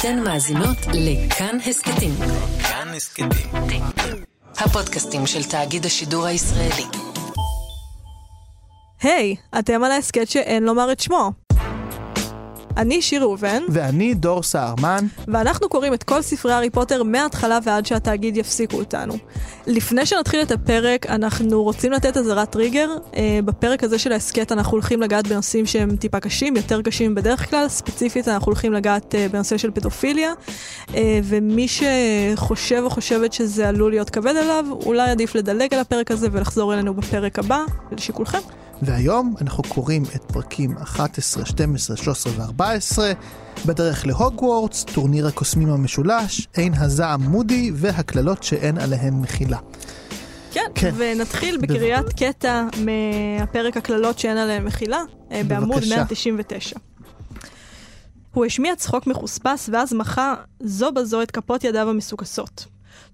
אתן מאזינות לכאן הסכתים. כאן הסכתים. הפודקאסטים של תאגיד השידור הישראלי. היי, hey, אתם על ההסכת שאין לומר את שמו. אני שיר ראובן. ואני דור סהרמן. ואנחנו קוראים את כל ספרי הארי פוטר מההתחלה ועד שהתאגיד יפסיקו אותנו. לפני שנתחיל את הפרק, אנחנו רוצים לתת אזהרת טריגר. אה, בפרק הזה של ההסכת אנחנו הולכים לגעת בנושאים שהם טיפה קשים, יותר קשים בדרך כלל. ספציפית אנחנו הולכים לגעת אה, בנושא של פדופיליה. אה, ומי שחושב או חושבת שזה עלול להיות כבד עליו, אולי עדיף לדלג על הפרק הזה ולחזור אלינו בפרק הבא, לשיקולכם. והיום אנחנו קוראים את פרקים 11, 12, 13 ו-14 בדרך להוגוורטס, טורניר הקוסמים המשולש, עין הזעם מודי והקללות שאין עליהן מחילה. כן, כן, ונתחיל בקריאת קטע מהפרק הקללות שאין עליהן מחילה, אה, בעמוד 199. הוא השמיע צחוק מחוספס ואז מחה זו בזו את כפות ידיו המסוכסות.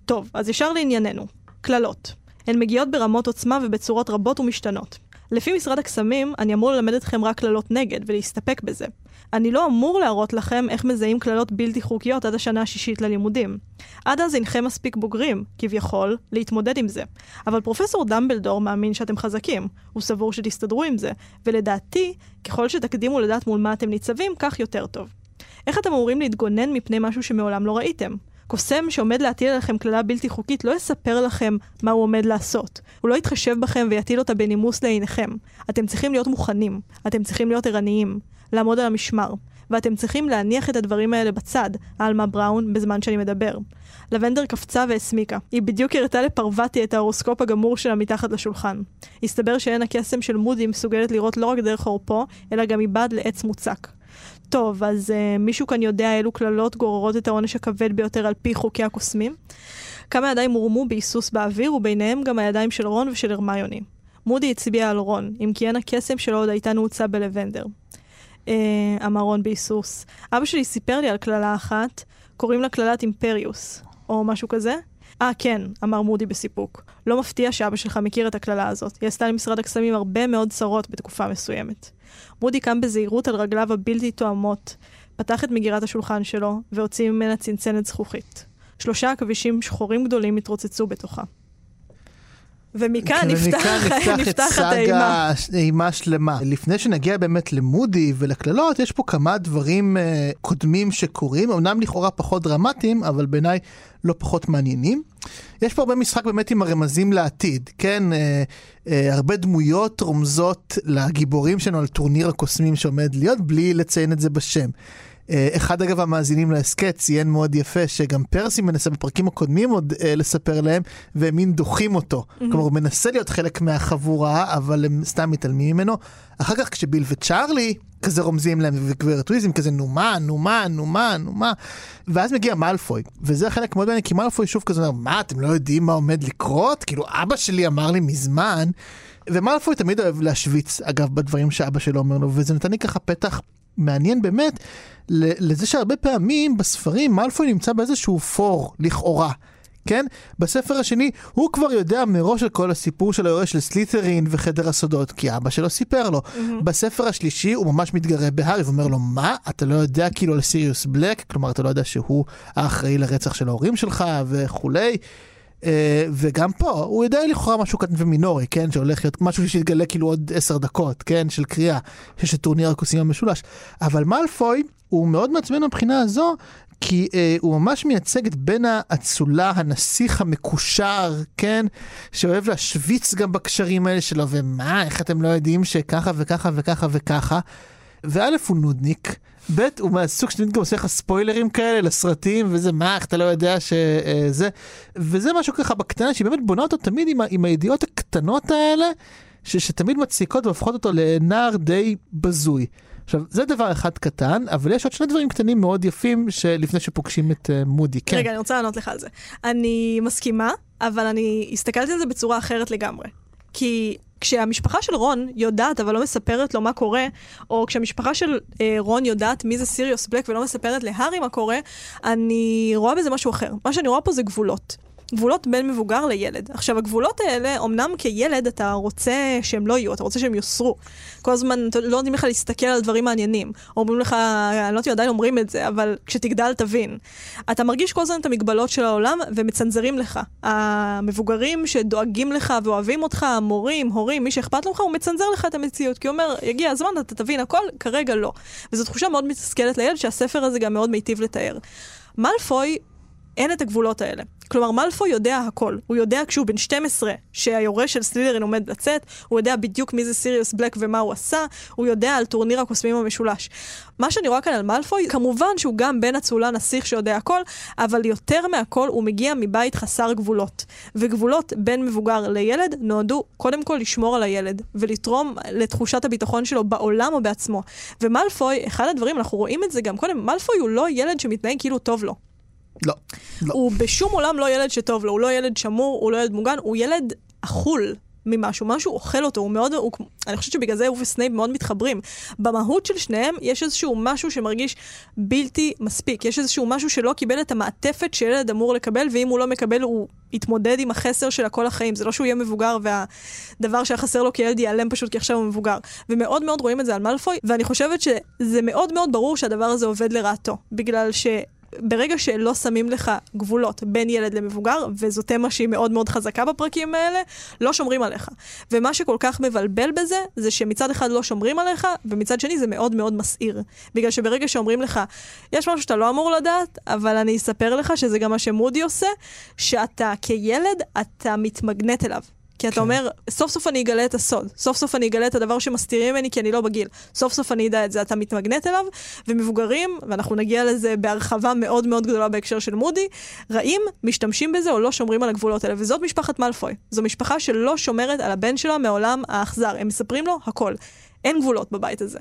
טוב, אז ישר לענייננו. קללות. הן מגיעות ברמות עוצמה ובצורות רבות ומשתנות. לפי משרד הקסמים, אני אמור ללמד אתכם רק קללות נגד ולהסתפק בזה. אני לא אמור להראות לכם איך מזהים קללות בלתי חוקיות עד השנה השישית ללימודים. עד אז אינכם מספיק בוגרים, כביכול, להתמודד עם זה. אבל פרופסור דמבלדור מאמין שאתם חזקים, הוא סבור שתסתדרו עם זה, ולדעתי, ככל שתקדימו לדעת מול מה אתם ניצבים, כך יותר טוב. איך אתם אמורים להתגונן מפני משהו שמעולם לא ראיתם? קוסם שעומד להטיל עליכם קללה בלתי חוקית לא יספר לכם מה הוא עומד לעשות. הוא לא יתחשב בכם ויטיל אותה בנימוס לעיניכם. אתם צריכים להיות מוכנים, אתם צריכים להיות ערניים, לעמוד על המשמר, ואתם צריכים להניח את הדברים האלה בצד, עלמה בראון, בזמן שאני מדבר. לבנדר קפצה והסמיקה. היא בדיוק הראתה לפרווטי את ההורוסקופ הגמור שלה מתחת לשולחן. הסתבר שאין הקסם של מודי מסוגלת לראות לא רק דרך עורפו, אלא גם מבעד לעץ מוצק. טוב, אז uh, מישהו כאן יודע אילו קללות גוררות את העונש הכבד ביותר על פי חוקי הקוסמים? כמה ידיים הורמו בהיסוס באוויר, וביניהם גם הידיים של רון ושל הרמיוני. מודי הצביע על רון, אם כי אין הקסם שלו עוד הייתה נעוצה בלבנדר. אה, אמר רון בהיסוס. אבא שלי סיפר לי על קללה אחת, קוראים לה קללת אימפריוס, או משהו כזה. אה, כן, אמר מודי בסיפוק. לא מפתיע שאבא שלך מכיר את הקללה הזאת. היא עשתה למשרד הקסמים הרבה מאוד צרות בתקופה מסוימת. מודי קם בזהירות על רגליו הבלתי תואמות, פתח את מגירת השולחן שלו, והוציא ממנה צנצנת זכוכית. שלושה עכבישים שחורים גדולים התרוצצו בתוכה. ומכאן נפתח, נפתח, נפתח את האימה. אימה שלמה. לפני שנגיע באמת למודי ולקללות, יש פה כמה דברים uh, קודמים שקורים, אמנם לכאורה פחות דרמטיים, אבל בעיניי לא פחות מעניינים. יש פה הרבה משחק באמת עם הרמזים לעתיד, כן? Uh, uh, הרבה דמויות רומזות לגיבורים שלנו על טורניר הקוסמים שעומד להיות, בלי לציין את זה בשם. אה, אחד אגב המאזינים להסכת ציין מאוד יפה שגם פרסי מנסה בפרקים הקודמים עוד אה, לספר להם והם מין דוחים אותו. Mm-hmm. כלומר הוא מנסה להיות חלק מהחבורה אבל הם סתם מתעלמים ממנו. אחר כך כשביל וצ'ארלי כזה רומזים להם וגברת כזה נו מה נו מה נו מה נו מה ואז מגיע מאלפוי וזה חלק מאוד מעניין כי מאלפוי שוב כזה אומר מה אתם לא יודעים מה עומד לקרות כאילו אבא שלי אמר לי מזמן. ומאלפוי תמיד אוהב להשוויץ אגב בדברים שאבא שלו אומר לו וזה נתן לי ככה פתח מעניין באמת לזה שהרבה פעמים בספרים מאלפוי נמצא באיזשהו פור לכאורה. כן? בספר השני הוא כבר יודע מראש על כל הסיפור של היורש של סלית'רין וחדר הסודות, כי אבא שלו סיפר לו. Mm-hmm. בספר השלישי הוא ממש מתגרה בהארי ואומר לו, מה? אתה לא יודע כאילו על סיריוס בלק? כלומר, אתה לא יודע שהוא האחראי לרצח של ההורים שלך וכולי. Uh, וגם פה הוא יודע לכאורה משהו קטן ומינורי, כן? שהולך להיות משהו שיתגלה כאילו עוד עשר דקות, כן? של קריאה, שיש את טורניר הכוסים המשולש. אבל מאלפוי הוא מאוד מעצבן מבחינה הזו, כי אה, הוא ממש מייצג את בן האצולה, הנסיך המקושר, כן? שאוהב להשוויץ גם בקשרים האלה שלו, ומה, איך אתם לא יודעים שככה וככה וככה וככה? וא' הוא נודניק, ב' הוא מהסוג שתמיד גם עושה לך ספוילרים כאלה לסרטים, וזה מה, איך אתה לא יודע שזה, וזה משהו ככה בקטנה, שהיא באמת בונה אותו תמיד עם, עם הידיעות הקטנות האלה, ש, שתמיד מציקות והופכות אותו לנער די בזוי. עכשיו, זה דבר אחד קטן, אבל יש עוד שני דברים קטנים מאוד יפים שלפני שפוגשים את uh, מודי. כן. רגע, אני רוצה לענות לך על זה. אני מסכימה, אבל אני הסתכלתי על זה בצורה אחרת לגמרי. כי כשהמשפחה של רון יודעת אבל לא מספרת לו מה קורה, או כשהמשפחה של אה, רון יודעת מי זה סיריוס בלק ולא מספרת להארי מה קורה, אני רואה בזה משהו אחר. מה שאני רואה פה זה גבולות. גבולות בין מבוגר לילד. עכשיו, הגבולות האלה, אמנם כילד אתה רוצה שהם לא יהיו, אתה רוצה שהם יוסרו. כל הזמן לא נותנים לך להסתכל על דברים מעניינים. אומרים לך, אני לא יודעת עדיין אומרים את זה, אבל כשתגדל תבין. אתה מרגיש כל הזמן את המגבלות של העולם ומצנזרים לך. המבוגרים שדואגים לך ואוהבים אותך, המורים, הורים, מי שאכפת לך, הוא מצנזר לך את המציאות. כי הוא אומר, יגיע הזמן, אתה תבין הכל, כרגע לא. וזו תחושה מאוד מתסכלת לילד, שהספר הזה גם מאוד מיטיב לתאר. מאלפוי אין את הגבולות האלה. כלומר, מאלפוי יודע הכל. הוא יודע כשהוא בן 12 שהיורש של סלידרין עומד לצאת, הוא יודע בדיוק מי זה סיריוס בלק ומה הוא עשה, הוא יודע על טורניר הקוסמים המשולש. מה שאני רואה כאן על מאלפוי, כמובן שהוא גם בן אצולה נסיך שיודע הכל, אבל יותר מהכל הוא מגיע מבית חסר גבולות. וגבולות בין מבוגר לילד נועדו קודם כל לשמור על הילד, ולתרום לתחושת הביטחון שלו בעולם או בעצמו. ומאלפוי, אחד הדברים, אנחנו רואים את זה גם קודם, מאלפוי הוא לא ילד שמתנהג כאילו טוב לו. לא, לא. הוא בשום עולם לא ילד שטוב לו, הוא לא ילד שמור, הוא לא ילד מוגן, הוא ילד אכול. ממשהו, משהו אוכל אותו, הוא מאוד, הוא, אני חושבת שבגלל זה הוא וסנייפ מאוד מתחברים. במהות של שניהם יש איזשהו משהו שמרגיש בלתי מספיק, יש איזשהו משהו שלא קיבל את המעטפת שילד אמור לקבל, ואם הוא לא מקבל הוא יתמודד עם החסר שלה כל החיים, זה לא שהוא יהיה מבוגר והדבר שהיה חסר לו כילד ייעלם פשוט כי עכשיו הוא מבוגר. ומאוד מאוד רואים את זה על מאלפוי, ואני חושבת שזה מאוד מאוד ברור שהדבר הזה עובד לרעתו, בגלל ש... ברגע שלא שמים לך גבולות בין ילד למבוגר, וזו תמה שהיא מאוד מאוד חזקה בפרקים האלה, לא שומרים עליך. ומה שכל כך מבלבל בזה, זה שמצד אחד לא שומרים עליך, ומצד שני זה מאוד מאוד מסעיר. בגלל שברגע שאומרים לך, יש משהו שאתה לא אמור לדעת, אבל אני אספר לך שזה גם מה שמודי עושה, שאתה כילד, אתה מתמגנט אליו. כי אתה כן. אומר, סוף סוף אני אגלה את הסוד, סוף סוף אני אגלה את הדבר שמסתירים ממני כי אני לא בגיל, סוף סוף אני אדע את זה, אתה מתמגנט אליו, ומבוגרים, ואנחנו נגיע לזה בהרחבה מאוד מאוד גדולה בהקשר של מודי, רעים משתמשים בזה או לא שומרים על הגבולות האלה, וזאת משפחת מאלפוי. זו משפחה שלא שומרת על הבן שלה מעולם האכזר, הם מספרים לו הכל. אין גבולות בבית הזה.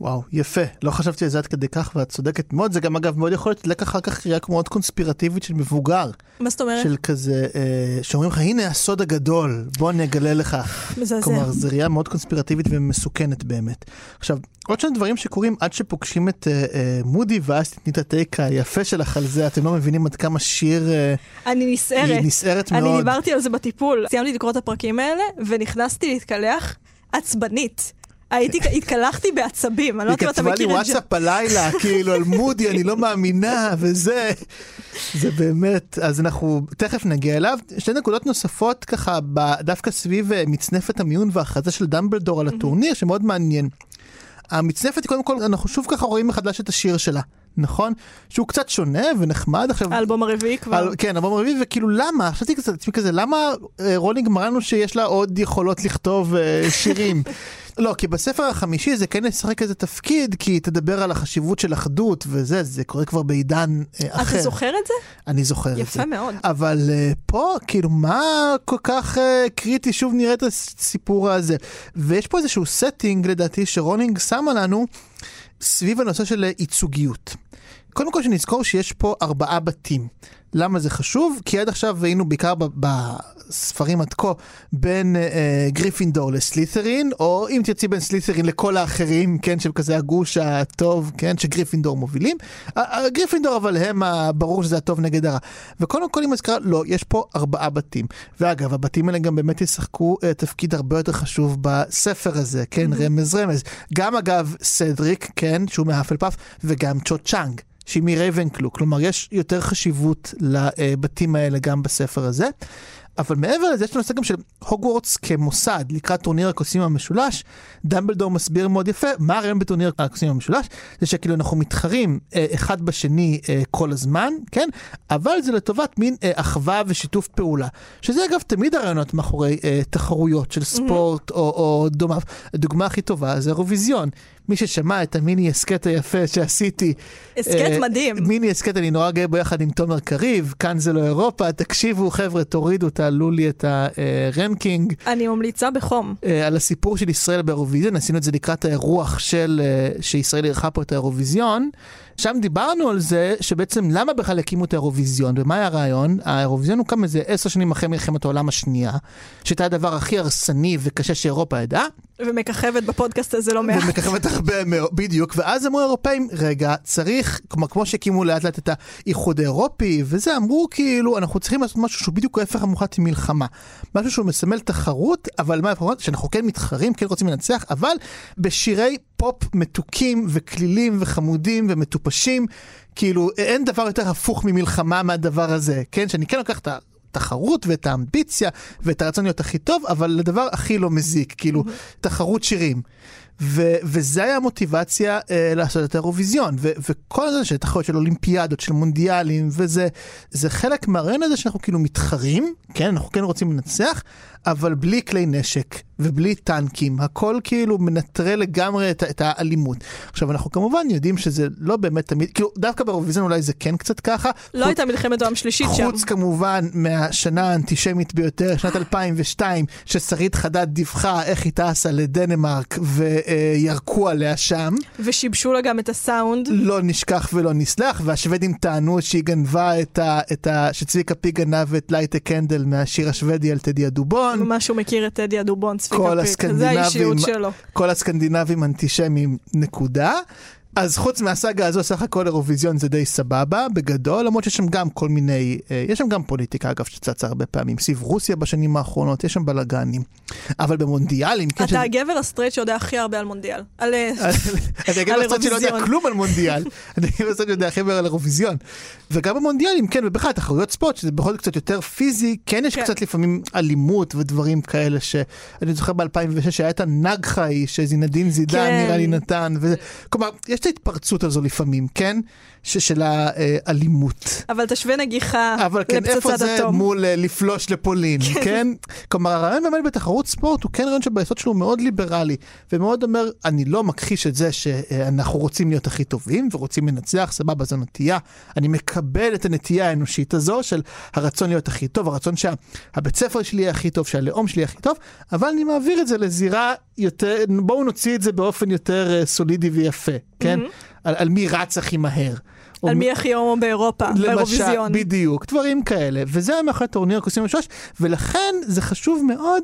וואו, יפה. לא חשבתי על זה עד כדי כך, ואת צודקת מאוד. זה גם אגב מאוד יכול להיות לקח אחר כך קריאה מאוד קונספירטיבית של מבוגר. מה זאת אומרת? של כזה, אה, שאומרים לך, הנה הסוד הגדול, בוא אני אגלה לך. מזעזע. כלומר, זו ראייה מאוד קונספירטיבית ומסוכנת באמת. עכשיו, עוד שני דברים שקורים עד שפוגשים את אה, אה, מודי, ואז תתני את הטייק היפה שלך על זה, אתם לא מבינים עד כמה שיר... אה, אני נסערת. היא נסערת מאוד. אני דיברתי על זה בטיפול. סיימתי לקרוא את הפרקים האלה, ונכנסתי להתקלח עצבנית. הייתי, התקלחתי בעצבים, אני לא יודעת אם אתה מכיר את זה. היא כתבה לי וואטסאפ הלילה, כאילו על מודי, אני לא מאמינה, וזה, זה באמת, אז אנחנו תכף נגיע אליו. שתי נקודות נוספות ככה, דווקא סביב אה, מצנפת המיון וההכרזה של דמבלדור על הטורניר, שמאוד מעניין. המצנפת, קודם כל, אנחנו שוב ככה רואים מחדש את השיר שלה. נכון? שהוא קצת שונה ונחמד עכשיו. האלבום הרביעי כבר. על, כן, האלבום הרביעי, וכאילו למה? חשבתי קצת עצמי כזה, למה אה, רולינג מראה לנו שיש לה עוד יכולות לכתוב uh, שירים? לא, כי בספר החמישי זה כן ישחק איזה תפקיד, כי תדבר על החשיבות של אחדות וזה, זה קורה כבר בעידן uh, אחר. אתה זוכר את זה? אני זוכר את זה. יפה מאוד. אבל uh, פה, כאילו, מה כל כך uh, קריטי? שוב נראה את הסיפור הזה. ויש פה איזשהו setting, לדעתי, שרולינג שמה לנו. סביב הנושא של ייצוגיות. קודם כל שנזכור שיש פה ארבעה בתים. למה זה חשוב? כי עד עכשיו היינו בעיקר בספרים עד כה בין אה, גריפינדור לסלית'רין, או אם תרצי בין סלית'רין לכל האחרים, כן, של כזה הגוש הטוב, כן, שגריפינדור מובילים. גריפינדור אבל הם, ברור שזה הטוב נגד הרע. וקודם כל היא מזכירה, לא, יש פה ארבעה בתים. ואגב, הבתים האלה גם באמת ישחקו אה, תפקיד הרבה יותר חשוב בספר הזה, כן, mm-hmm. רמז רמז. גם אגב סדריק, כן, שהוא מהאפלפאף, וגם צ'ו צ'אנג. שהיא מרייבנקלו, כלומר יש יותר חשיבות לבתים האלה גם בספר הזה. אבל מעבר לזה יש לנו נושא גם של הוגוורטס כמוסד לקראת טורניר הקוסמים המשולש. דמבלדור מסביר מאוד יפה מה הרעיון בטורניר הקוסמים המשולש זה שכאילו אנחנו מתחרים אה, אחד בשני אה, כל הזמן כן אבל זה לטובת מין אה, אחווה ושיתוף פעולה שזה אגב תמיד הרעיונות מאחורי אה, תחרויות של ספורט mm-hmm. או, או דומה. הדוגמה הכי טובה זה אירוויזיון. מי ששמע את המיני הסכת היפה שעשיתי. הסכת אה, מדהים. מיני הסכת, אני נורא גאה בו יחד עם תומר קריב, כאן זה לא אירופה, תקשיבו חבר'ה, תורידו תעלו לי את הרנקינג. אני ממליצה בחום. אה, על הסיפור של ישראל באירוויזיון, עשינו את זה לקראת האירוח של, אה, שישראל אירחה פה את האירוויזיון. שם דיברנו על זה שבעצם למה בכלל הקימו את האירוויזיון ומה היה הרעיון? האירוויזיון הוקם איזה עשר שנים אחרי מלחמת העולם השנייה, שהייתה הדבר הכי הרסני וקשה שאירופה ידעה. ומככבת בפודקאסט הזה לא מעט. ומככבת הרבה מאוד, בדיוק, ואז אמרו האירופאים, רגע, צריך, כמו, כמו שהקימו לאט לאט את האיחוד האירופי, וזה, אמרו כאילו, אנחנו צריכים לעשות משהו שהוא בדיוק ההפך המוחלט ממלחמה. משהו שהוא מסמל תחרות, אבל מה ההפך שאנחנו כן מתחרים, כן רוצים לנצח, אבל בשירי פופ מתוקים וכלילים וחמודים ומטופשים, כאילו, אין דבר יותר הפוך ממלחמה מהדבר הזה, כן? שאני כן לוקח את ה... התחרות ואת האמביציה ואת הרצון להיות הכי טוב, אבל לדבר הכי לא מזיק, כאילו, תחרות שירים. ו- וזה היה המוטיבציה אה, לעשות את האירוויזיון, ו- וכל זה של תחרות של אולימפיאדות, של מונדיאלים, וזה זה חלק מהרעיון הזה שאנחנו כאילו מתחרים, כן, אנחנו כן רוצים לנצח, אבל בלי כלי נשק ובלי טנקים, הכל כאילו מנטרל לגמרי את, את האלימות. עכשיו אנחנו כמובן יודעים שזה לא באמת תמיד, כאילו דווקא באירוויזיון אולי זה כן קצת ככה. לא חוץ, הייתה מלחמת העולם שלישית חוץ שם. חוץ כמובן מהשנה האנטישמית ביותר, שנת 2002, ששרית חדד דיווחה איך היא טסה לדנמרק וירקו עליה שם. ושיבשו לה גם את הסאונד. לא נשכח ולא נסלח, והשוודים טענו שהיא גנבה את ה... את ה שצביקה פי גנב את לייטה קנדל מהשיר השוודי על טדי הדובון. ממש הוא מכיר את טדי הדובון, צביקה פיק. זה האישיות שלו. כל הסקנדינבים אנטישמים, נקודה. אז חוץ מהסאגה הזו, סך הכל אירוויזיון זה די סבבה, בגדול, למרות שיש שם גם כל מיני, אה, יש שם גם פוליטיקה, אגב, שצצה הרבה פעמים, סביב רוסיה בשנים האחרונות, יש שם בלאגנים. אבל במונדיאלים, כן, אתה הגבר הסטרייט שיודע הכי הרבה על מונדיאל. על... הגבר הסטרייט שלא יודע. כלום על מונדיאל, הגבר הסטרייט שיודע הכי הרבה על אירוויזיון. וגם במונדיאלים, כן, ובכלל, תחרויות ספורט, שזה בכל זאת קצת יותר פיזי, כן יש כן. קצת לפעמים אלימות ודברים כאלה, שאני זוכר ב-2006 שהיה את הנגחה ההיא, שזינדין זידן כן. נראה לי נתן, וזה, כלומר, יש את ההתפרצות הזו לפעמים, כן? של האלימות. אבל תשווה נגיחה אבל כן, איפה לפצצת זה אטום. מול אה, לפלוש לפולין, כן? כלומר, הרעיון באמת בתחרות ספורט הוא כן רעיון שביסוד שלו הוא מאוד ליברלי, ומאוד אומר, אני לא מכחיש את זה שאנחנו רוצים להיות הכי טובים ורוצים לנצח, סבבה, זו נטייה. אני מקבל את הנטייה האנושית הזו של הרצון להיות הכי טוב, הרצון שהבית ספר שלי יהיה הכי טוב, שהלאום שלי יהיה הכי טוב, אבל אני מעביר את זה לזירה יותר, בואו נוציא את זה באופן יותר אה, סולידי ויפה, כן? על, על מי רץ הכי מהר. על מי- הכי הומו באירופה, באירוויזיון. בדיוק, דברים כאלה. וזה היה מאחורי טורניר הקוסמים השלוש, ולכן זה חשוב מאוד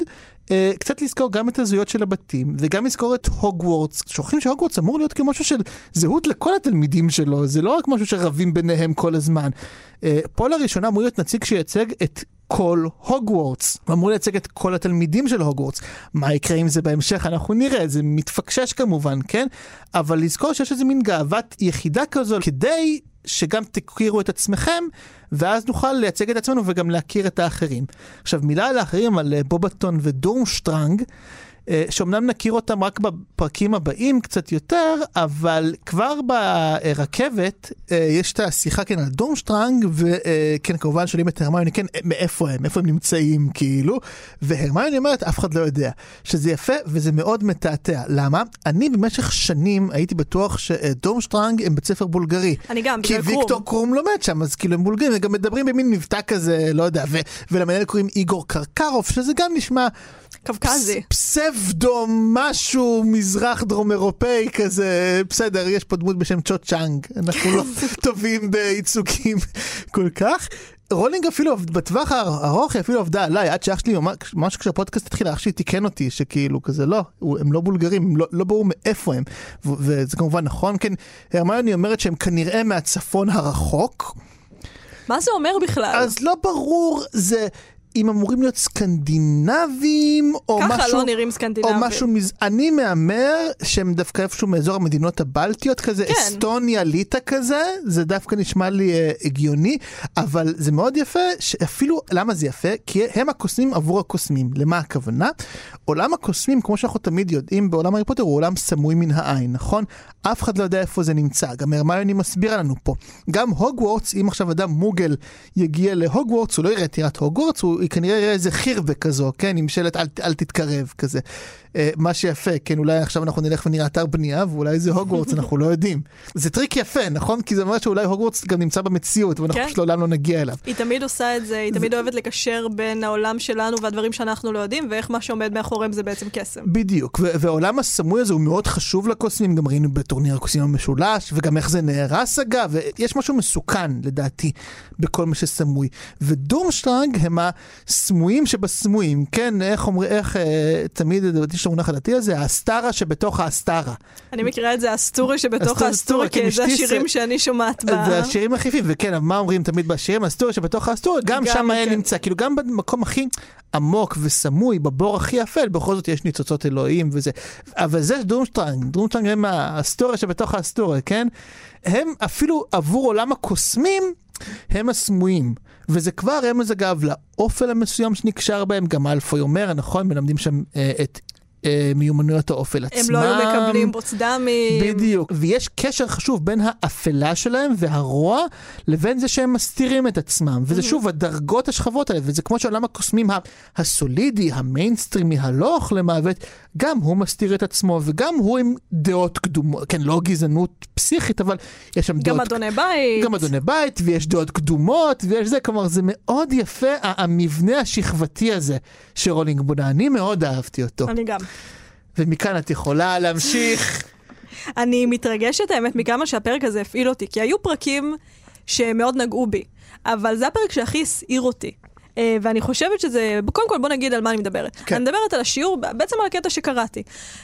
אה, קצת לזכור גם את הזהויות של הבתים, וגם לזכור את הוגוורטס. שוכחים שהוגוורטס אמור להיות כמשהו של זהות לכל התלמידים שלו, זה לא רק משהו שרבים ביניהם כל הזמן. אה, פה לראשונה אמור להיות נציג שייצג את כל הוגוורטס, הוא אמור לייצג את כל התלמידים של הוגוורטס. מה יקרה עם זה בהמשך אנחנו נראה, זה מתפקשש כמובן, כן? אבל לזכור שיש איזה מין גאוות יחידה כזו כדי שגם תכירו את עצמכם, ואז נוכל לייצג את עצמנו וגם להכיר את האחרים. עכשיו מילה על האחרים, על אה, בובאטון ודורמשטרנג. אה, שאומנם נכיר אותם רק בפרקים הבאים קצת יותר, אבל כבר ברכבת אה, יש את השיחה כן על דורמשטרנג, וכן כמובן שואלים את הרמיוני, כן, אה, מאיפה הם, איפה הם נמצאים כאילו, והרמיוני אומרת, אף אחד לא יודע, שזה יפה וזה מאוד מתעתע. למה? אני במשך שנים הייתי בטוח שדורמשטרנג הם בית ספר בולגרי. אני גם, כי בגלל קרום. ויקטור קרום לומד שם, אז כאילו הם בולגרים, הם גם מדברים במין מבטא כזה, לא יודע, ולמנהל קוראים איגור קרקרוף, שזה גם נשמע קווקזי. פס- פסבדו משהו מזרח דרום אירופאי כזה, בסדר, יש פה דמות בשם צ'ו צ'אנג, אנחנו לא טובים בייצוגים כל כך. רולינג אפילו בטווח הארוך היא אפילו עבדה עליי, עד שאח שלי, ממש כשהפודקאסט התחיל, אח שלי תיקן אותי, שכאילו כזה לא, הם לא בולגרים, הם לא, לא ברור מאיפה הם, וזה כמובן נכון, כן, הרמיוני אומרת שהם כנראה מהצפון הרחוק, מה זה אומר בכלל? אז לא ברור זה אם אמורים להיות סקנדינבים או ככה משהו, לא נראים או סקנדינבים. משהו, מז... אני מהמר שהם דווקא איפשהו מאזור המדינות הבלטיות כזה, כן. אסטוניה, ליטא כזה, זה דווקא נשמע לי אה, הגיוני, אבל זה מאוד יפה, שאפילו, למה זה יפה? כי הם הקוסמים עבור הקוסמים. למה הכוונה? עולם הקוסמים, כמו שאנחנו תמיד יודעים בעולם הארי פוטר, הוא עולם סמוי מן העין, נכון? אף אחד לא יודע איפה זה נמצא, גם הרמיוני מסבירה לנו פה. גם הוגוורטס, אם עכשיו אדם מוגל יגיע להוגוורטס, הוא לא יראה את טירת הוגוורטס, הוא היא כנראה יראה איזה חירבה כזו, כן, עם שלט אל, אל תתקרב כזה. אה, מה שיפה, כן, אולי עכשיו אנחנו נלך ונראה אתר בנייה, ואולי זה הוגוורטס, אנחנו לא יודעים. זה טריק יפה, נכון? כי זה אומר שאולי הוגוורטס גם נמצא במציאות, ואנחנו כן. פשוט לעולם לא נגיע אליו. היא תמיד עושה את זה, היא תמיד אוהבת לקשר בין העולם שלנו והדברים שאנחנו לא יודעים, ואיך מה שעומד מאחוריהם זה בעצם קסם. בדיוק, והעולם הסמוי הזה הוא מאוד חשוב לקוסמים, גם ראינו בטורניר הקוסמים המשולש, וגם איך זה נהרס אגב, ויש משהו מסוכן לדעתי בכל מה שסמוי. ודורמשטרנג הם הסמויים שבסמויים, כן, איך אומרים, איך אה, תמיד, יש המונח הדתי הזה, ההסתרה שבתוך ההסתרה. אני מכירה את זה, הסתרה שבתוך הסתרה, הסתרה, כן, כי זה השירים זה- שאני שומעת ב... זה השירים הכי יפים, וכן, מה אומרים תמיד בשירים? ההסתרה שבתוך ההסתרה, גם גם, שם היה כן. נמצא, כאילו גם במקום הכי עמוק וסמוי, בבור הכי אפל, בכל זאת יש ניצוצות אלוהים וזה. אבל זה דורמשטרנג, דורמשטרנג הם ההסתרה שבתוך ההסתרה, כן? הם אפילו עבור עולם הקוסמים, הם הסמויים. וזה כבר רמז אגב לאופל המסוים שנקשר בהם, גם מאלפוי אומר, נכון? מלמדים שם אה, את מיומנויות האופל עצמם. הם לא היו מקבלים בוצדמים. בדיוק, ויש קשר חשוב בין האפלה שלהם והרוע לבין זה שהם מסתירים את עצמם. וזה שוב הדרגות השכבות האלה, וזה כמו שעולם הקוסמים הסולידי, המיינסטרימי, הלא אוכל למוות, גם הוא מסתיר את עצמו וגם הוא עם דעות קדומות, כן, לא גזענות פסיכית, אבל יש שם גם דעות... גמדוני בית. גמדוני בית, ויש דעות קדומות, ויש זה, כלומר זה מאוד יפה, המבנה השכבתי הזה שרולינג בונה, אני מאוד אהבתי אותו. אני גם. ומכאן את יכולה להמשיך. אני מתרגשת האמת מכמה שהפרק הזה הפעיל אותי, כי היו פרקים שמאוד נגעו בי, אבל זה הפרק שהכי הסעיר אותי. אה, ואני חושבת שזה, קודם כל בוא נגיד על מה אני מדברת. כן. אני מדברת על השיעור, בעצם על הקטע שקראתי.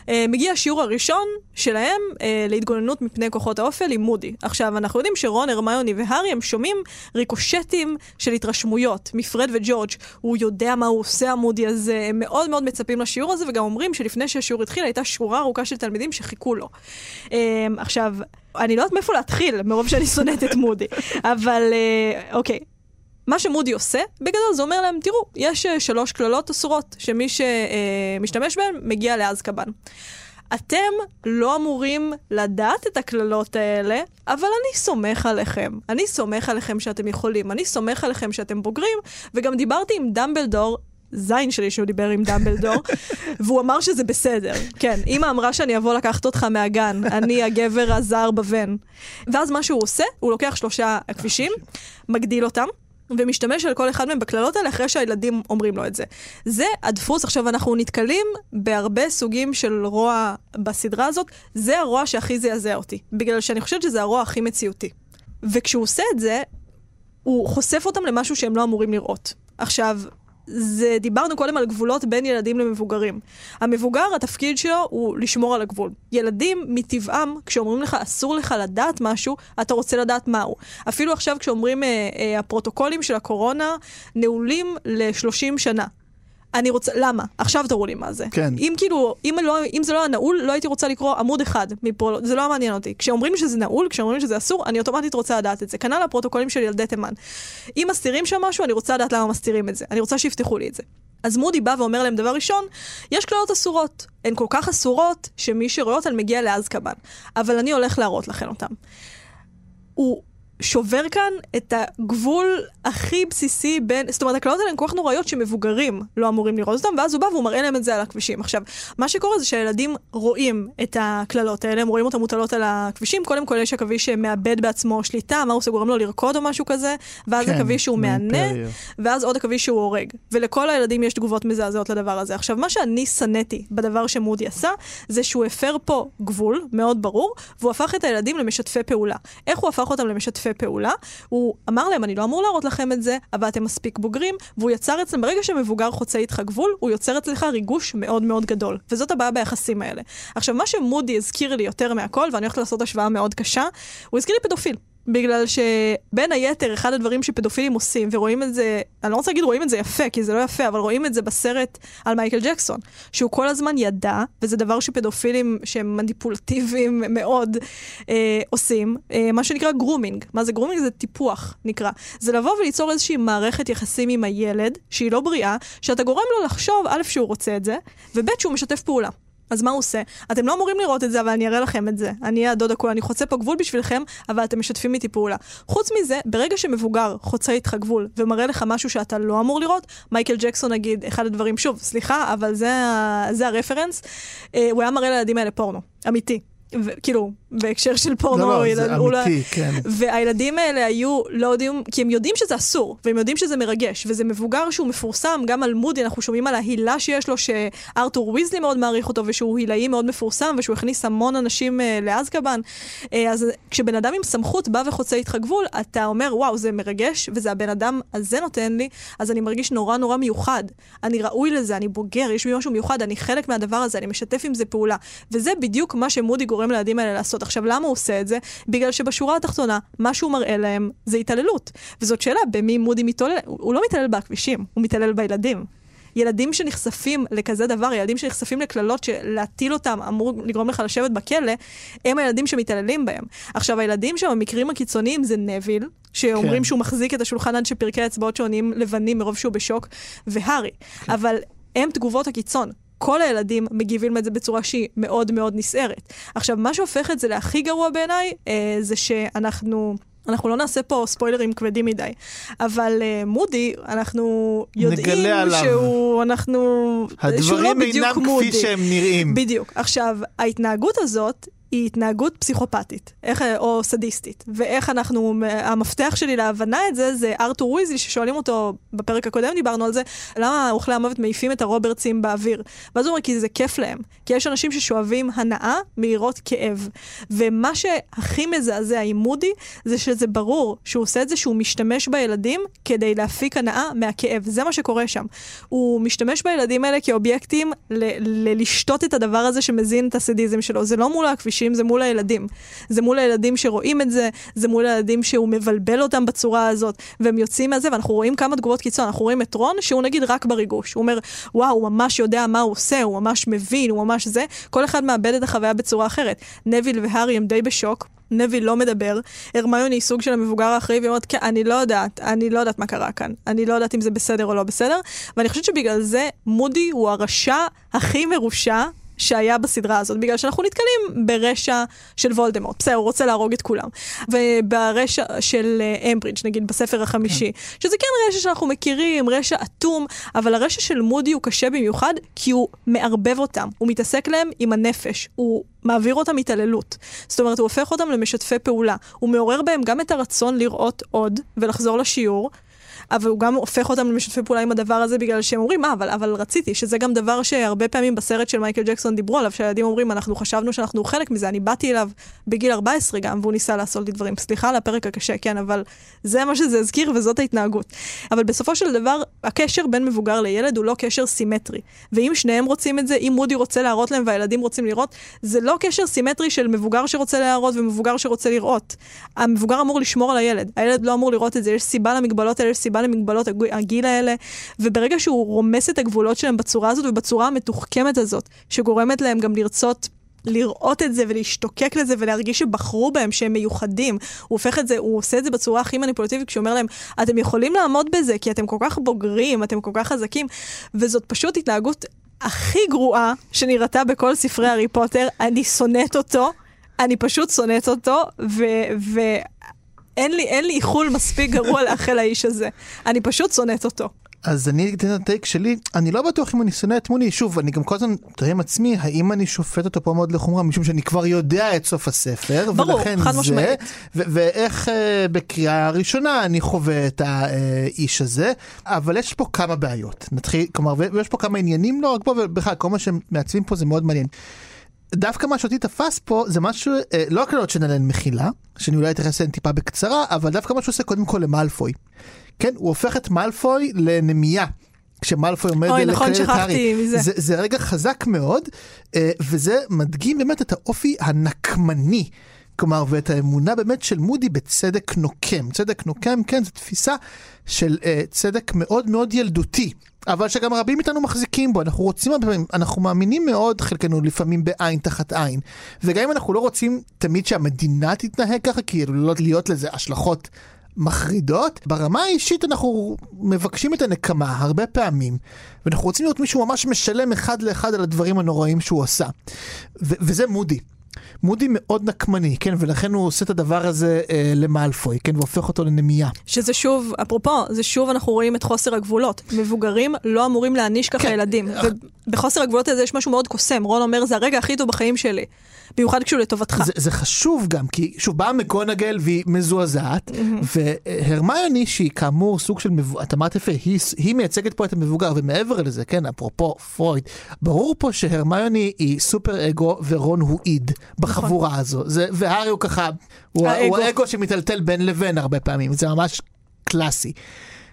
אה, מגיע השיעור הראשון שלהם אה, להתגוננות מפני כוחות האופל עם מודי. עכשיו, אנחנו יודעים שרון, הרמיוני והארי הם שומעים ריקושטים של התרשמויות מפרד וג'ורג'. הוא יודע מה הוא עושה המודי הזה, הם מאוד מאוד מצפים לשיעור הזה, וגם אומרים שלפני שהשיעור התחיל הייתה שורה ארוכה של תלמידים שחיכו לו. עכשיו, אני לא יודעת מאיפה להתחיל, מרוב שאני שונאת את מודי, אבל אה, אוקיי. מה שמודי עושה, בגדול זה אומר להם, תראו, יש אה, שלוש קללות אסורות, שמי שמשתמש בהן מגיע לאזקבן. אתם לא אמורים לדעת את הקללות האלה, אבל אני סומך עליכם. אני סומך עליכם שאתם יכולים, אני סומך עליכם שאתם בוגרים, וגם דיברתי עם דמבלדור זין שלי שהוא דיבר עם דמבלדור, והוא אמר שזה בסדר. כן, אמא אמרה שאני אבוא לקחת אותך מהגן, אני הגבר הזר בבן. ואז מה שהוא עושה, הוא לוקח שלושה כבישים, מגדיל אותם. ומשתמש על כל אחד מהם בקללות האלה אחרי שהילדים אומרים לו את זה. זה הדפוס, עכשיו אנחנו נתקלים בהרבה סוגים של רוע בסדרה הזאת, זה הרוע שהכי זעזע אותי, בגלל שאני חושבת שזה הרוע הכי מציאותי. וכשהוא עושה את זה, הוא חושף אותם למשהו שהם לא אמורים לראות. עכשיו, זה, דיברנו קודם על גבולות בין ילדים למבוגרים. המבוגר, התפקיד שלו הוא לשמור על הגבול. ילדים, מטבעם, כשאומרים לך אסור לך לדעת משהו, אתה רוצה לדעת מהו. אפילו עכשיו כשאומרים אה, אה, הפרוטוקולים של הקורונה נעולים ל-30 שנה. אני רוצה, למה? עכשיו תראו לי מה זה. כן. אם כאילו, אם, לא, אם זה לא היה נעול, לא הייתי רוצה לקרוא עמוד אחד מפה, זה לא מעניין אותי. כשאומרים שזה נעול, כשאומרים שזה אסור, אני אוטומטית רוצה לדעת את זה. כנ"ל הפרוטוקולים של ילדי תימן. אם מסתירים שם משהו, אני רוצה לדעת למה מסתירים את זה. אני רוצה שיפתחו לי את זה. אז מודי בא ואומר להם, דבר ראשון, יש קללות אסורות. הן כל כך אסורות, שמי שרואה אותן מגיע לאזקבן. אבל אני הולך להראות לכם אותן. הוא שובר כאן את הגבול הכי בסיסי בין, זאת אומרת, הקללות האלה הן כל כך נוראיות שמבוגרים לא אמורים לראות אותם, ואז הוא בא והוא מראה להם את זה על הכבישים. עכשיו, מה שקורה זה שהילדים רואים את הקללות האלה, הם רואים אותן מוטלות על הכבישים, קודם כל יש עכביש שמאבד בעצמו שליטה, מה הוא עושה, גורם לו לרקוד או משהו כזה, ואז כן, עכביש שהוא מהנה. ואז עוד עכביש שהוא הורג. ולכל הילדים יש תגובות מזעזעות לדבר הזה. עכשיו, מה שאני שנאתי בדבר שמודי עשה, זה שהוא הפר פה גבול מאוד ברור, והוא הפך את הילדים למשתפי פעולה. איך הוא הפך אותם למשתפי פעולה? הוא אמר להם, אני לא אמור להראות לכם את זה, אבל אתם מספיק בוגרים, והוא יצר אצלם, ברגע שמבוגר חוצה איתך גבול, הוא יוצר אצלך ריגוש מאוד מאוד גדול. וזאת הבעיה ביחסים האלה. עכשיו, מה שמודי הזכיר לי יותר מהכל, ואני הולכת לעשות השוואה מאוד קשה, הוא הזכיר לי פדופיל. בגלל שבין היתר, אחד הדברים שפדופילים עושים, ורואים את זה, אני לא רוצה להגיד רואים את זה יפה, כי זה לא יפה, אבל רואים את זה בסרט על מייקל ג'קסון, שהוא כל הזמן ידע, וזה דבר שפדופילים שהם מניפולטיביים מאוד אה, עושים, אה, מה שנקרא grooming. מה זה grooming? זה טיפוח, נקרא. זה לבוא וליצור איזושהי מערכת יחסים עם הילד, שהיא לא בריאה, שאתה גורם לו לחשוב, א', שהוא רוצה את זה, וב', שהוא משתף פעולה. אז מה הוא עושה? אתם לא אמורים לראות את זה, אבל אני אראה לכם את זה. אני אהיה הדוד ה cool, אני חוצה פה גבול בשבילכם, אבל אתם משתפים איתי פעולה. חוץ מזה, ברגע שמבוגר חוצה איתך גבול ומראה לך משהו שאתה לא אמור לראות, מייקל ג'קסון נגיד, אחד הדברים, שוב, סליחה, אבל זה, זה הרפרנס, אה, הוא היה מראה לילדים האלה פורנו, אמיתי. כאילו, בהקשר של פורנו, לא, לא, זה אמיתי. כן. והילדים האלה היו לא יודעים, כי הם יודעים שזה אסור, והם יודעים שזה מרגש, וזה מבוגר שהוא מפורסם, גם על מודי, אנחנו שומעים על ההילה שיש לו, שארתור ויזלי מאוד מעריך אותו, ושהוא הילאי מאוד מפורסם, ושהוא הכניס המון אנשים uh, לאזקבן. Uh, אז כשבן אדם עם סמכות בא וחוצה איתך גבול, אתה אומר, וואו, זה מרגש, וזה הבן אדם הזה נותן לי, אז אני מרגיש נורא נורא מיוחד. אני ראוי לזה, אני בוגר, יש בי משהו מיוחד, אני חלק מהדבר הזה, אני משתף עם זה פעולה. וזה בדיוק מה שמודי גורם לילדים האלה לעשות. עכשיו, למה הוא עושה את זה? בגלל שבשורה התחתונה, מה שהוא מראה להם זה התעללות. וזאת שאלה, במי מודי מתעלל? הוא לא מתעלל בכבישים, הוא מתעלל בילדים. ילדים שנחשפים לכזה דבר, ילדים שנחשפים לקללות שלהטיל אותם אמור לגרום לך לשבת בכלא, הם הילדים שמתעללים בהם. עכשיו, הילדים שם, המקרים הקיצוניים זה נביל, שאומרים כן. שהוא מחזיק את השולחן עד שפרקי האצבעות שעונים לבנים מרוב שהוא בשוק, והארי. כן. אבל הם תגובות הקיצון. כל הילדים מגיבים את זה בצורה שהיא מאוד מאוד נסערת. עכשיו, מה שהופך את זה להכי גרוע בעיניי, אה, זה שאנחנו... אנחנו לא נעשה פה ספוילרים כבדים מדי, אבל uh, מודי, אנחנו יודעים שהוא, אנחנו... הדברים לא אינם כפי מודי. שהם נראים. בדיוק. עכשיו, ההתנהגות הזאת היא התנהגות פסיכופתית, איך, או סדיסטית. ואיך אנחנו, המפתח שלי להבנה את זה, זה ארתור וויזלי, ששואלים אותו, בפרק הקודם דיברנו על זה, למה אוכלי המוות מעיפים את הרוברטסים באוויר? ואז הוא אומר, כי זה כיף להם. כי יש אנשים ששואבים הנאה מהירות כאב. ומה שהכי מזעזע עם מודי, זה שזה ברור שהוא עושה את זה שהוא משתמש בילדים כדי להפיק הנאה מהכאב. זה מה שקורה שם. הוא משתמש בילדים האלה כאובייקטים ללשתות את הדבר הזה שמזין את הסדיזם שלו. זה לא מול הכבישים. מרגישים זה מול הילדים. זה מול הילדים שרואים את זה, זה מול הילדים שהוא מבלבל אותם בצורה הזאת, והם יוצאים מזה, ואנחנו רואים כמה תגובות קיצון. אנחנו רואים את רון, שהוא נגיד רק בריגוש. הוא אומר, וואו, הוא ממש יודע מה הוא עושה, הוא ממש מבין, הוא ממש זה. כל אחד מאבד את החוויה בצורה אחרת. נביל והארי הם די בשוק. נביל לא מדבר, הרמיוני היא סוג של המבוגר האחראי, והיא אומרת, כן, אני לא יודעת, אני לא יודעת מה קרה כאן. אני לא יודעת אם זה בסדר או לא בסדר, ואני חושבת שבגלל זה מודי הוא הרשע הכי מרושע שהיה בסדרה הזאת, בגלל שאנחנו נתקלים ברשע של וולדמורט. בסדר, הוא רוצה להרוג את כולם. וברשע של אה, אמברידג', נגיד בספר החמישי, כן. שזה כן רשע שאנחנו מכירים, רשע אטום, אבל הרשע של מודי הוא קשה במיוחד, כי הוא מערבב אותם. הוא מתעסק להם עם הנפש. הוא מעביר אותם התעללות. זאת אומרת, הוא הופך אותם למשתפי פעולה. הוא מעורר בהם גם את הרצון לראות עוד ולחזור לשיעור, אבל הוא גם הופך אותם למשתפי פעולה עם הדבר הזה בגלל שהם אומרים, מה, אבל, אבל רציתי, שזה גם דבר שהרבה פעמים בסרט של מייקל ג'קסון דיברו עליו, שהילדים אומרים, אנחנו חשבנו שאנחנו חלק מזה, אני באתי אליו בגיל 14 גם, והוא ניסה לעשות לי דברים. סליחה על הפרק הקשה, כן, אבל זה מה שזה הזכיר וזאת ההתנהגות. אבל בסופו של דבר, הקשר בין מבוגר לילד הוא לא קשר סימטרי. ואם שניהם רוצים את זה, אם מודי רוצה להראות להם והילדים רוצים לראות, זה לא קשר סימטרי של מבוגר שרוצה להראות ומבוגר שרוצה לראות. המבוגר אמור לשמור על הילד, הילד לא אמור לראות את זה, יש סיבה למגבלות האלה, יש סיבה למגבלות הגיל האלה, וברגע שהוא רומס את הגבולות שלהם בצורה הזאת ובצורה המתוחכמת הזאת, שגורמת להם גם לרצות לראות את זה ולהשתוקק לזה ולהרגיש שבחרו בהם, שהם מיוחדים. הוא הופך את זה, הוא עושה את זה בצורה הכי מניפולטיבית כשהוא אומר להם, אתם יכולים לעמוד בזה כי אתם כל כך בוגרים, אתם כל כך חזקים, וזאת פשוט התנהגות הכי גרועה שנראתה בכל ספרי הארי פוטר. אני שונאת אותו, אני פשוט שונאת אותו, ו... ו... אין לי, אין לי איחול מספיק גרוע לאחל לאיש הזה. אני פשוט שונאת אותו. אז אני אתן את הטייק שלי, אני לא בטוח אם אני שונא את מוני, שוב, אני גם כל הזמן תראה עם עצמי, האם אני שופט אותו פה מאוד לחומרה, משום שאני כבר יודע את סוף הספר, ברור, חד משמעית. ואיך uh, בקריאה ראשונה אני חווה את האיש הזה, אבל יש פה כמה בעיות, נתחיל, כלומר, ויש פה כמה עניינים, לא רק פה, ובכלל, כל מה שמעצבים פה זה מאוד מעניין. דווקא מה שאותי תפס פה זה משהו, אה, לא הקללות שנעלן מחילה, שאני אולי אתייחס אליהן טיפה בקצרה, אבל דווקא מה שהוא עושה קודם כל למאלפוי. כן, הוא הופך את מאלפוי לנמייה. כשמאלפוי עומד לקלל נכון, את הארי. זה, זה רגע חזק מאוד, אה, וזה מדגים באמת את האופי הנקמני. כלומר, ואת האמונה באמת של מודי בצדק נוקם. צדק נוקם, כן, זו תפיסה של uh, צדק מאוד מאוד ילדותי. אבל שגם רבים מאיתנו מחזיקים בו, אנחנו רוצים, אנחנו מאמינים מאוד, חלקנו לפעמים בעין תחת עין. וגם אם אנחנו לא רוצים תמיד שהמדינה תתנהג ככה, כי עלולות להיות לזה השלכות מחרידות. ברמה האישית אנחנו מבקשים את הנקמה הרבה פעמים, ואנחנו רוצים לראות מישהו ממש משלם אחד לאחד על הדברים הנוראים שהוא עשה. וזה מודי. מודי מאוד נקמני, כן, ולכן הוא עושה את הדבר הזה אה, למאלפוי, כן, והופך אותו לנמייה. שזה שוב, אפרופו, זה שוב אנחנו רואים את חוסר הגבולות. מבוגרים לא אמורים להעניש ככה כן. ילדים. ובחוסר הגבולות הזה יש משהו מאוד קוסם. רון אומר, זה הרגע הכי טוב בחיים שלי. במיוחד כשהוא לטובתך. זה, זה חשוב גם, כי שוב, באה מקונגל והיא מזועזעת, והרמיוני שהיא כאמור סוג של, מבו... את אמרת יפה, היא, היא מייצגת פה את המבוגר, ומעבר לזה, כן, אפרופו פרויד, ברור פה שהרמיוני היא סופר אגו ורון הוא איד בחבורה הזו, זה, והארי הוא ככה, הוא, האגו. הוא האגו שמטלטל בין לבין הרבה פעמים, זה ממש קלאסי.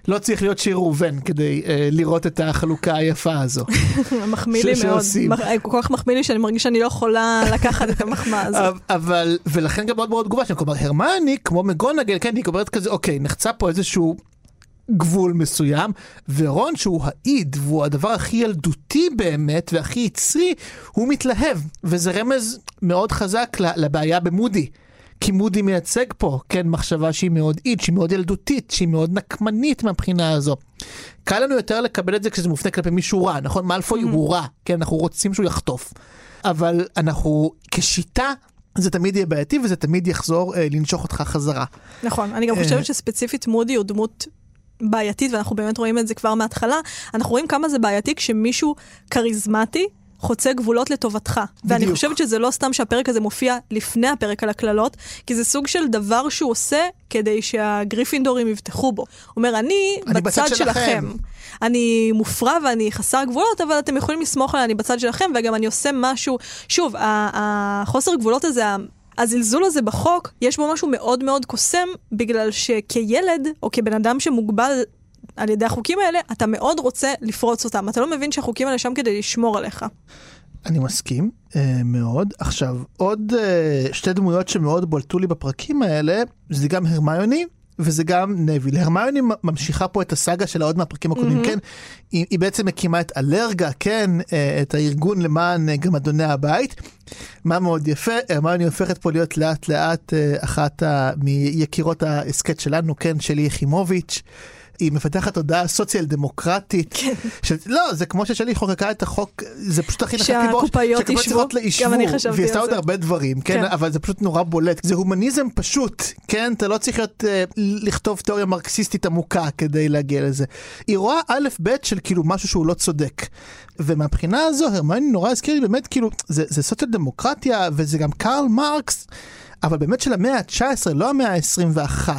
לא צריך להיות שיר ראובן כדי אה, לראות את החלוקה היפה הזו. מחמיא לי מאוד. מח- כל כך מחמיא לי שאני מרגיש שאני לא יכולה לקחת את המחמאה הזאת. אבל, ולכן גם מאוד מאוד תגובה שם, כלומר הרמני כמו מגונגל, כן, היא אומרת כזה, אוקיי, נחצה פה איזשהו גבול מסוים, ורון שהוא האיד, והוא הדבר הכי ילדותי באמת, והכי יצרי, הוא מתלהב, וזה רמז מאוד חזק לבעיה במודי. כי מודי מייצג פה, כן, מחשבה שהיא מאוד איד, שהיא מאוד ילדותית, שהיא מאוד נקמנית מהבחינה הזו. קל לנו יותר לקבל את זה כשזה מופנה כלפי מישהו רע, נכון? מאלפוי הוא רע, כן, אנחנו רוצים שהוא יחטוף. אבל אנחנו, כשיטה, זה תמיד יהיה בעייתי וזה תמיד יחזור אה, לנשוך אותך חזרה. נכון, אני גם אה. חושבת שספציפית מודי הוא דמות בעייתית, ואנחנו באמת רואים את זה כבר מההתחלה. אנחנו רואים כמה זה בעייתי כשמישהו כריזמטי חוצה גבולות לטובתך. ואני בדיוק. חושבת שזה לא סתם שהפרק הזה מופיע לפני הפרק על הקללות, כי זה סוג של דבר שהוא עושה כדי שהגריפינדורים יבטחו בו. הוא אומר, אני, אני בצד בצד שלכם. שלכם." אני מופרע ואני חסר גבולות, אבל אתם יכולים לסמוך עליי, אני בצד שלכם, וגם אני עושה משהו. שוב, החוסר גבולות הזה, הזלזול הזה בחוק, יש בו משהו מאוד מאוד קוסם, בגלל שכילד, או כבן אדם שמוגבל על ידי החוקים האלה, אתה מאוד רוצה לפרוץ אותם. אתה לא מבין שהחוקים האלה שם כדי לשמור עליך. אני מסכים אה, מאוד. עכשיו, עוד אה, שתי דמויות שמאוד בולטו לי בפרקים האלה, זה גם הרמיוני. וזה גם נביל. הרמיוני ממשיכה פה את הסאגה שלה עוד מהפרקים הקודמים, mm-hmm. כן? היא, היא בעצם מקימה את אלרגה, כן? אה, את הארגון למען אה, גמדוני הבית. מה מאוד יפה, הרמיוני הופכת פה להיות לאט לאט אה, אחת מיקירות ההסכת שלנו, כן? שלי יחימוביץ'. היא מפתחת תודעה סוציאל דמוקרטית. כן. ש... לא, זה כמו ששלי חוקקה את החוק, זה פשוט הכי נחשב שהקופאיות ישבו. גם אני חשבתי והיא עשתה על עוד זה. הרבה דברים, כן? כן. אבל זה פשוט נורא בולט. זה הומניזם פשוט, כן? אתה לא צריך להיות, אה, לכתוב תיאוריה מרקסיסטית עמוקה כדי להגיע לזה. היא רואה א' ב' של כאילו משהו שהוא לא צודק. ומהבחינה הזו, הרמיוני נורא הזכיר לי באמת כאילו, זה, זה סוציאל דמוקרטיה וזה גם קרל מרקס, אבל באמת של המאה ה-19, לא המאה ה-21.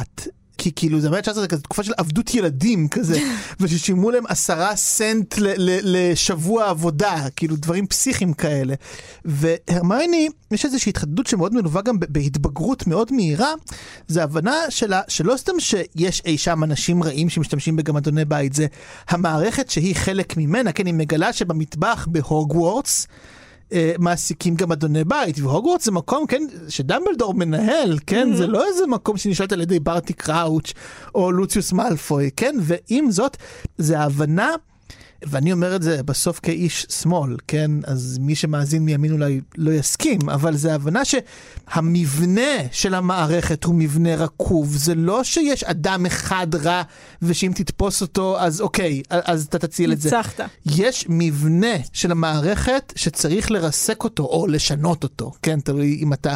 כי כאילו זה המאה ה-19 זה כזה תקופה של עבדות ילדים כזה, וששילמו להם עשרה סנט ל- ל- לשבוע עבודה, כאילו דברים פסיכיים כאלה. והרמיוני, יש איזושהי התחדדות שמאוד מלווה גם בהתבגרות מאוד מהירה, זה הבנה שלה, שלא סתם שיש אי שם אנשים רעים שמשתמשים בגמדוני בית, זה המערכת שהיא חלק ממנה, כן, היא מגלה שבמטבח בהוגוורטס, מעסיקים גם אדוני בית, והוגוורטס זה מקום, כן, שדמבלדור מנהל, כן, זה לא איזה מקום שנשלט על ידי ברטי קראוץ' או לוציוס מאלפוי, כן, ועם זאת, זה ההבנה, ואני אומר את זה בסוף כאיש שמאל, כן, אז מי שמאזין מימין אולי לא יסכים, אבל זה ההבנה שהמבנה של המערכת הוא מבנה רקוב, זה לא שיש אדם אחד רע, ושאם תתפוס אותו, אז אוקיי, אז אתה תציל את זה. ניצחת. יש מבנה של המערכת שצריך לרסק אותו או לשנות אותו, כן, תלוי אם אתה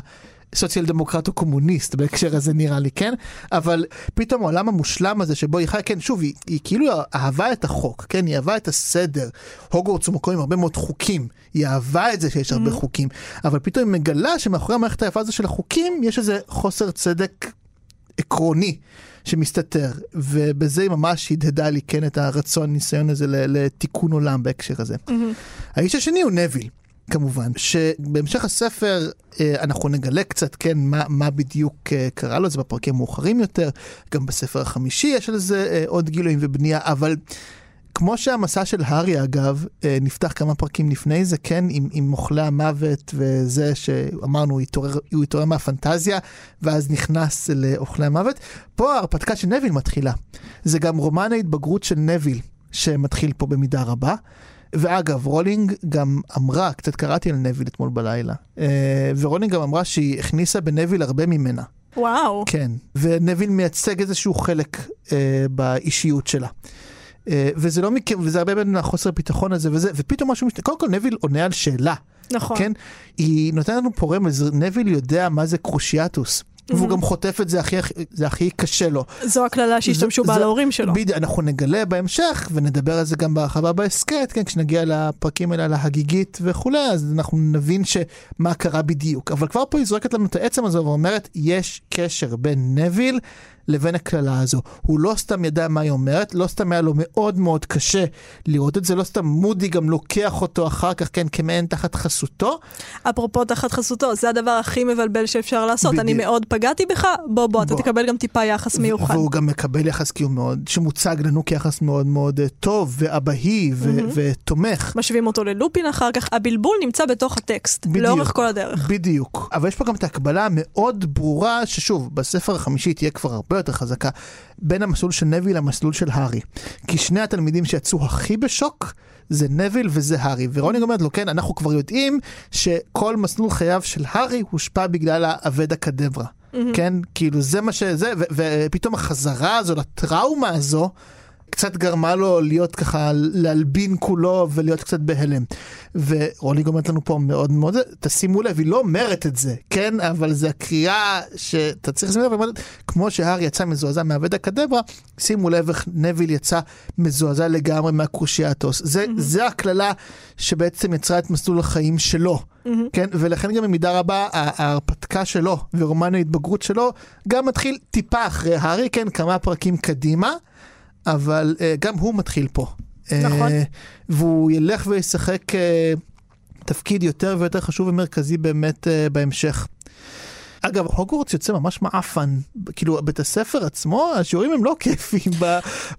סוציאל דמוקרט או קומוניסט בהקשר הזה נראה לי, כן? אבל פתאום העולם המושלם הזה שבו היא חיה, כן, שוב, היא, היא כאילו אהבה את החוק, כן? היא אהבה את הסדר. הוגוורטס הוא מקום עם הרבה מאוד חוקים, היא אהבה את זה שיש הרבה חוקים, אבל פתאום היא מגלה שמאחורי המערכת היפה הזו של החוקים יש איזה חוסר צדק עקרוני שמסתתר, ובזה היא ממש הדהדה לי כן את הרצון, ניסיון הזה לתיקון עולם בהקשר הזה. האיש השני הוא נביל. כמובן, שבהמשך הספר אה, אנחנו נגלה קצת, כן, מה, מה בדיוק אה, קרה לו, זה בפרקים מאוחרים יותר, גם בספר החמישי יש על זה אה, עוד גילויים ובנייה, אבל כמו שהמסע של הארי אגב, נפתח כמה פרקים לפני זה, כן, עם, עם מוכלי המוות וזה שאמרנו, הוא התעורר, הוא התעורר מהפנטזיה, ואז נכנס לאוכלי המוות, פה ההרפתקה של נוויל מתחילה. זה גם רומן ההתבגרות של נוויל, שמתחיל פה במידה רבה. ואגב, רולינג גם אמרה, קצת קראתי על נוויל אתמול בלילה, אה, ורולינג גם אמרה שהיא הכניסה בנוויל הרבה ממנה. וואו. כן, ונוויל מייצג איזשהו חלק אה, באישיות שלה. אה, וזה לא מכיר, וזה הרבה בין החוסר ביטחון הזה וזה, ופתאום משהו משתנה, קודם כל נוויל עונה על שאלה. נכון. כן? היא נותנת לנו פה רמז, נביל יודע מה זה קרושיאטוס. והוא גם חוטף את זה הכי, זה הכי קשה לו. זו הקללה שהשתמשו בה ההורים שלו. בדיוק, אנחנו נגלה בהמשך ונדבר על זה גם בהרחבה בהסכת, כן, כשנגיע לפרקים האלה, להגיגית וכולי, אז אנחנו נבין שמה קרה בדיוק. אבל כבר פה היא זורקת לנו את העצם הזו ואומרת, יש קשר בין נביל לבין הקללה הזו. הוא לא סתם ידע מה היא אומרת, לא סתם היה לו מאוד מאוד קשה לראות את זה, לא סתם מודי גם לוקח אותו אחר כך, כן, כמעין תחת חסותו. אפרופו תחת חסותו, זה הדבר הכי מבלבל שאפשר לעשות. אני בדיוק. מאוד פגעתי בך, בוא בוא, אתה בוא. תקבל גם טיפה יחס מיוחד. והוא גם מקבל יחס כי הוא מאוד, שמוצג לנו כיחס מאוד מאוד אה, טוב ואבהי ו- ותומך. משווים אותו ללופין אחר כך, הבלבול נמצא בתוך הטקסט, בדיוק. לאורך כל הדרך. בדיוק. אבל יש פה גם את ההקבלה המאוד ברורה, ששוב, בספר החמישי תהיה כבר הרבה יותר חזקה, בין המסלול של נביל למסלול של הארי. כי שני התלמידים שיצאו הכי בשוק, זה נביל וזה הארי. ורוני אומרת לו, כן, אנחנו כבר יודעים שכל מסלול חייו של הארי הושפע בגלל האבד הקדברה. כן, כאילו זה מה שזה, ופתאום החזרה הזו לטראומה הזו, קצת גרמה לו להיות ככה, להלבין כולו ולהיות קצת בהלם. ורולינג אומרת לנו פה מאוד מאוד, תשימו לב, היא לא אומרת את זה, כן? אבל זה הקריאה שאתה צריך לשים לב, כמו שהארי יצא מזועזע מאבד הקדברה, שימו לב איך נביל יצא מזועזע לגמרי מהקרושיאטוס. זה, זה הקללה שבעצם יצרה את מסלול החיים שלו. כן, ולכן גם במידה רבה ההרפתקה שלו ורומן ההתבגרות שלו גם מתחיל טיפה אחרי הארי, כן, כמה פרקים קדימה, אבל uh, גם הוא מתחיל פה. נכון. אה, והוא ילך וישחק uh, תפקיד יותר ויותר חשוב ומרכזי באמת uh, בהמשך. אגב, הוגוורטס יוצא ממש מעפן, כאילו בית הספר עצמו, השיעורים הם לא כיפים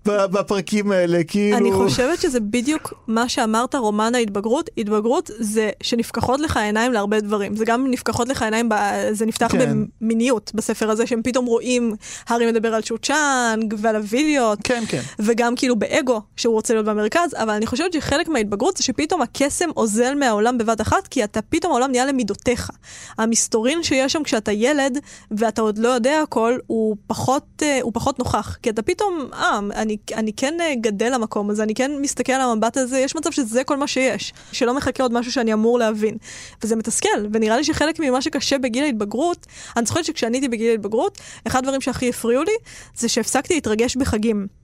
בפרקים האלה, כאילו... אני חושבת שזה בדיוק מה שאמרת, רומן ההתבגרות. התבגרות זה שנפקחות לך העיניים להרבה דברים. זה גם נפקחות לך העיניים, זה נפתח כן. במיניות בספר הזה, שהם פתאום רואים, הארי מדבר על צ'וצ'אנג ועל הוויליות. כן, כן. וגם כאילו באגו, שהוא רוצה להיות במרכז, אבל אני חושבת שחלק מההתבגרות זה שפתאום הקסם אוזל מהעולם בבת אחת, כי אתה פתאום העולם נהיה למידותיך. המסתורין שיש שם כשאתה ילד, ואתה עוד לא יודע הכל, הוא פחות, אה, הוא פחות נוכח. כי אתה פתאום, אה, אני, אני כן אה, גדל למקום הזה, אני כן מסתכל על המבט הזה, יש מצב שזה כל מה שיש, שלא מחכה עוד משהו שאני אמור להבין. וזה מתסכל, ונראה לי שחלק ממה שקשה בגיל ההתבגרות, אני זוכרת שכשאני הייתי בגיל ההתבגרות, אחד הדברים שהכי הפריעו לי, זה שהפסקתי להתרגש בחגים.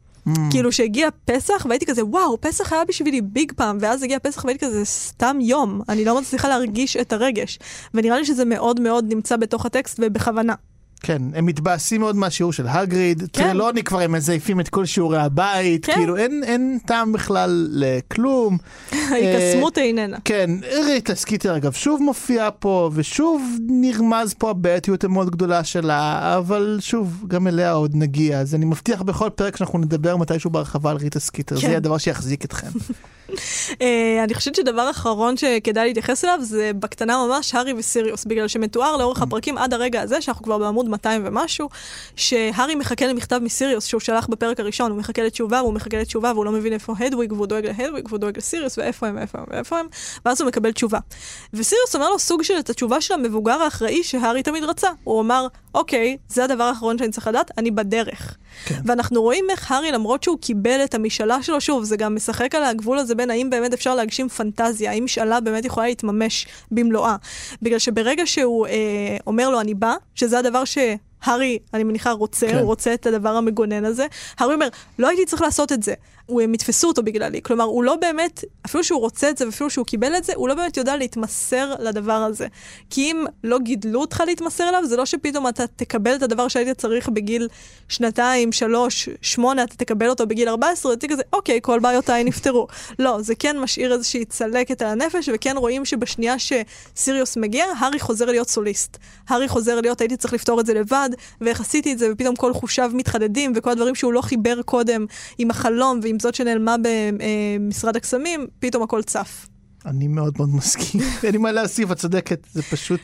כאילו שהגיע פסח והייתי כזה וואו פסח היה בשבילי ביג פעם ואז הגיע פסח והייתי כזה סתם יום אני לא מצליחה להרגיש את הרגש ונראה לי שזה מאוד מאוד נמצא בתוך הטקסט ובכוונה. כן, הם מתבאסים מאוד מהשיעור של האגריד, כן. טרלוני כבר הם מזייפים את כל שיעורי הבית, כן. כאילו אין, אין טעם בכלל לכלום. ההיקסמות איננה. כן, ריטה סקיטר אגב שוב מופיע פה, ושוב נרמז פה הבעייתיות המאוד גדולה שלה, אבל שוב, גם אליה עוד נגיע, אז אני מבטיח בכל פרק שאנחנו נדבר מתישהו בהרחבה על ריטה סקיטר, זה כן. יהיה הדבר שיחזיק אתכם. אה, אני חושבת שדבר אחרון שכדאי להתייחס אליו זה בקטנה ממש הארי וסיריוס, בגלל שמתואר לאורך הפרקים עד הרגע הזה, שאנחנו כבר בעמוד 200 ומשהו, שהארי מחכה למכתב מסיריוס שהוא שלח בפרק הראשון, הוא מחכה לתשובה והוא מחכה לתשובה והוא לא מבין איפה הדוויג והוא דואג להדוויג והוא דואג לסיריוס ואיפה הם ואיפה הם ואיפה הם, ואז הוא מקבל תשובה. וסיריוס אומר לו סוג של את התשובה של המבוגר האחראי שהארי תמיד רצה. הוא אמר, אוקיי, זה הדבר האחרון שאני צריך לדעת, אני בדרך. כן. ואנחנו רואים איך הארי, למרות שהוא קיבל את המשאלה שלו, שוב, זה גם משחק על הגבול הזה בין האם באמת אפשר להגשים פנטזיה, האם משאלה באמת יכולה להתממש במלואה. בגלל שברגע שהוא אה, אומר לו, אני בא, שזה הדבר ש... הארי, אני מניחה, רוצה, כן. הוא רוצה את הדבר המגונן הזה. הארי אומר, לא הייתי צריך לעשות את זה. הם יתפסו אותו בגללי. כלומר, הוא לא באמת, אפילו שהוא רוצה את זה ואפילו שהוא קיבל את זה, הוא לא באמת יודע להתמסר לדבר הזה. כי אם לא גידלו אותך להתמסר אליו, זה לא שפתאום אתה תקבל את הדבר שהיית צריך בגיל שנתיים, שלוש, שמונה, אתה תקבל אותו בגיל 14, ותגיד כזה, אוקיי, כל בעיותיי נפתרו. לא, זה כן משאיר איזושהי צלקת על הנפש, וכן רואים שבשנייה שסיריוס מגיע, הארי חוזר להיות סוליסט. הארי חוזר להיות, הייתי צריך לפתור את זה לבד, ואיך עשיתי את זה, ופתאום כל חושיו מתחדדים, וכל הדברים שהוא לא חיבר קודם עם החלום ועם זאת שנעלמה במשרד הקסמים, פתאום הכל צף. אני מאוד מאוד מסכים, אין לי מה להוסיף, את צודקת, זה פשוט...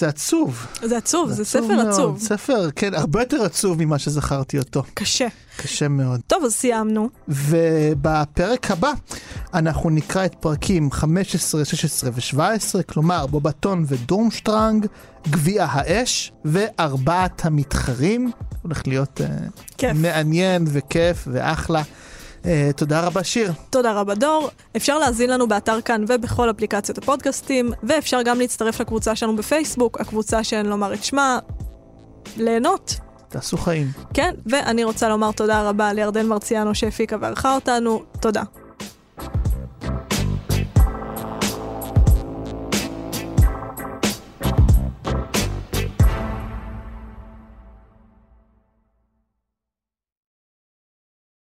זה עצוב. זה עצוב, זה ספר מאוד. עצוב. ספר, כן, הרבה יותר עצוב ממה שזכרתי אותו. קשה. קשה מאוד. טוב, אז סיימנו. ובפרק הבא אנחנו נקרא את פרקים 15, 16 ו-17, כלומר בובטון ודורמשטרנג, גביע האש וארבעת המתחרים. הולך להיות uh. מעניין וכיף ואחלה. Uh, תודה רבה שיר. תודה רבה דור. אפשר להזין לנו באתר כאן ובכל אפליקציות הפודקאסטים, ואפשר גם להצטרף לקבוצה שלנו בפייסבוק, הקבוצה שאין לומר את שמה, ליהנות. תעשו חיים. כן, ואני רוצה לומר תודה רבה לירדן מרציאנו שהפיקה וערכה אותנו. תודה.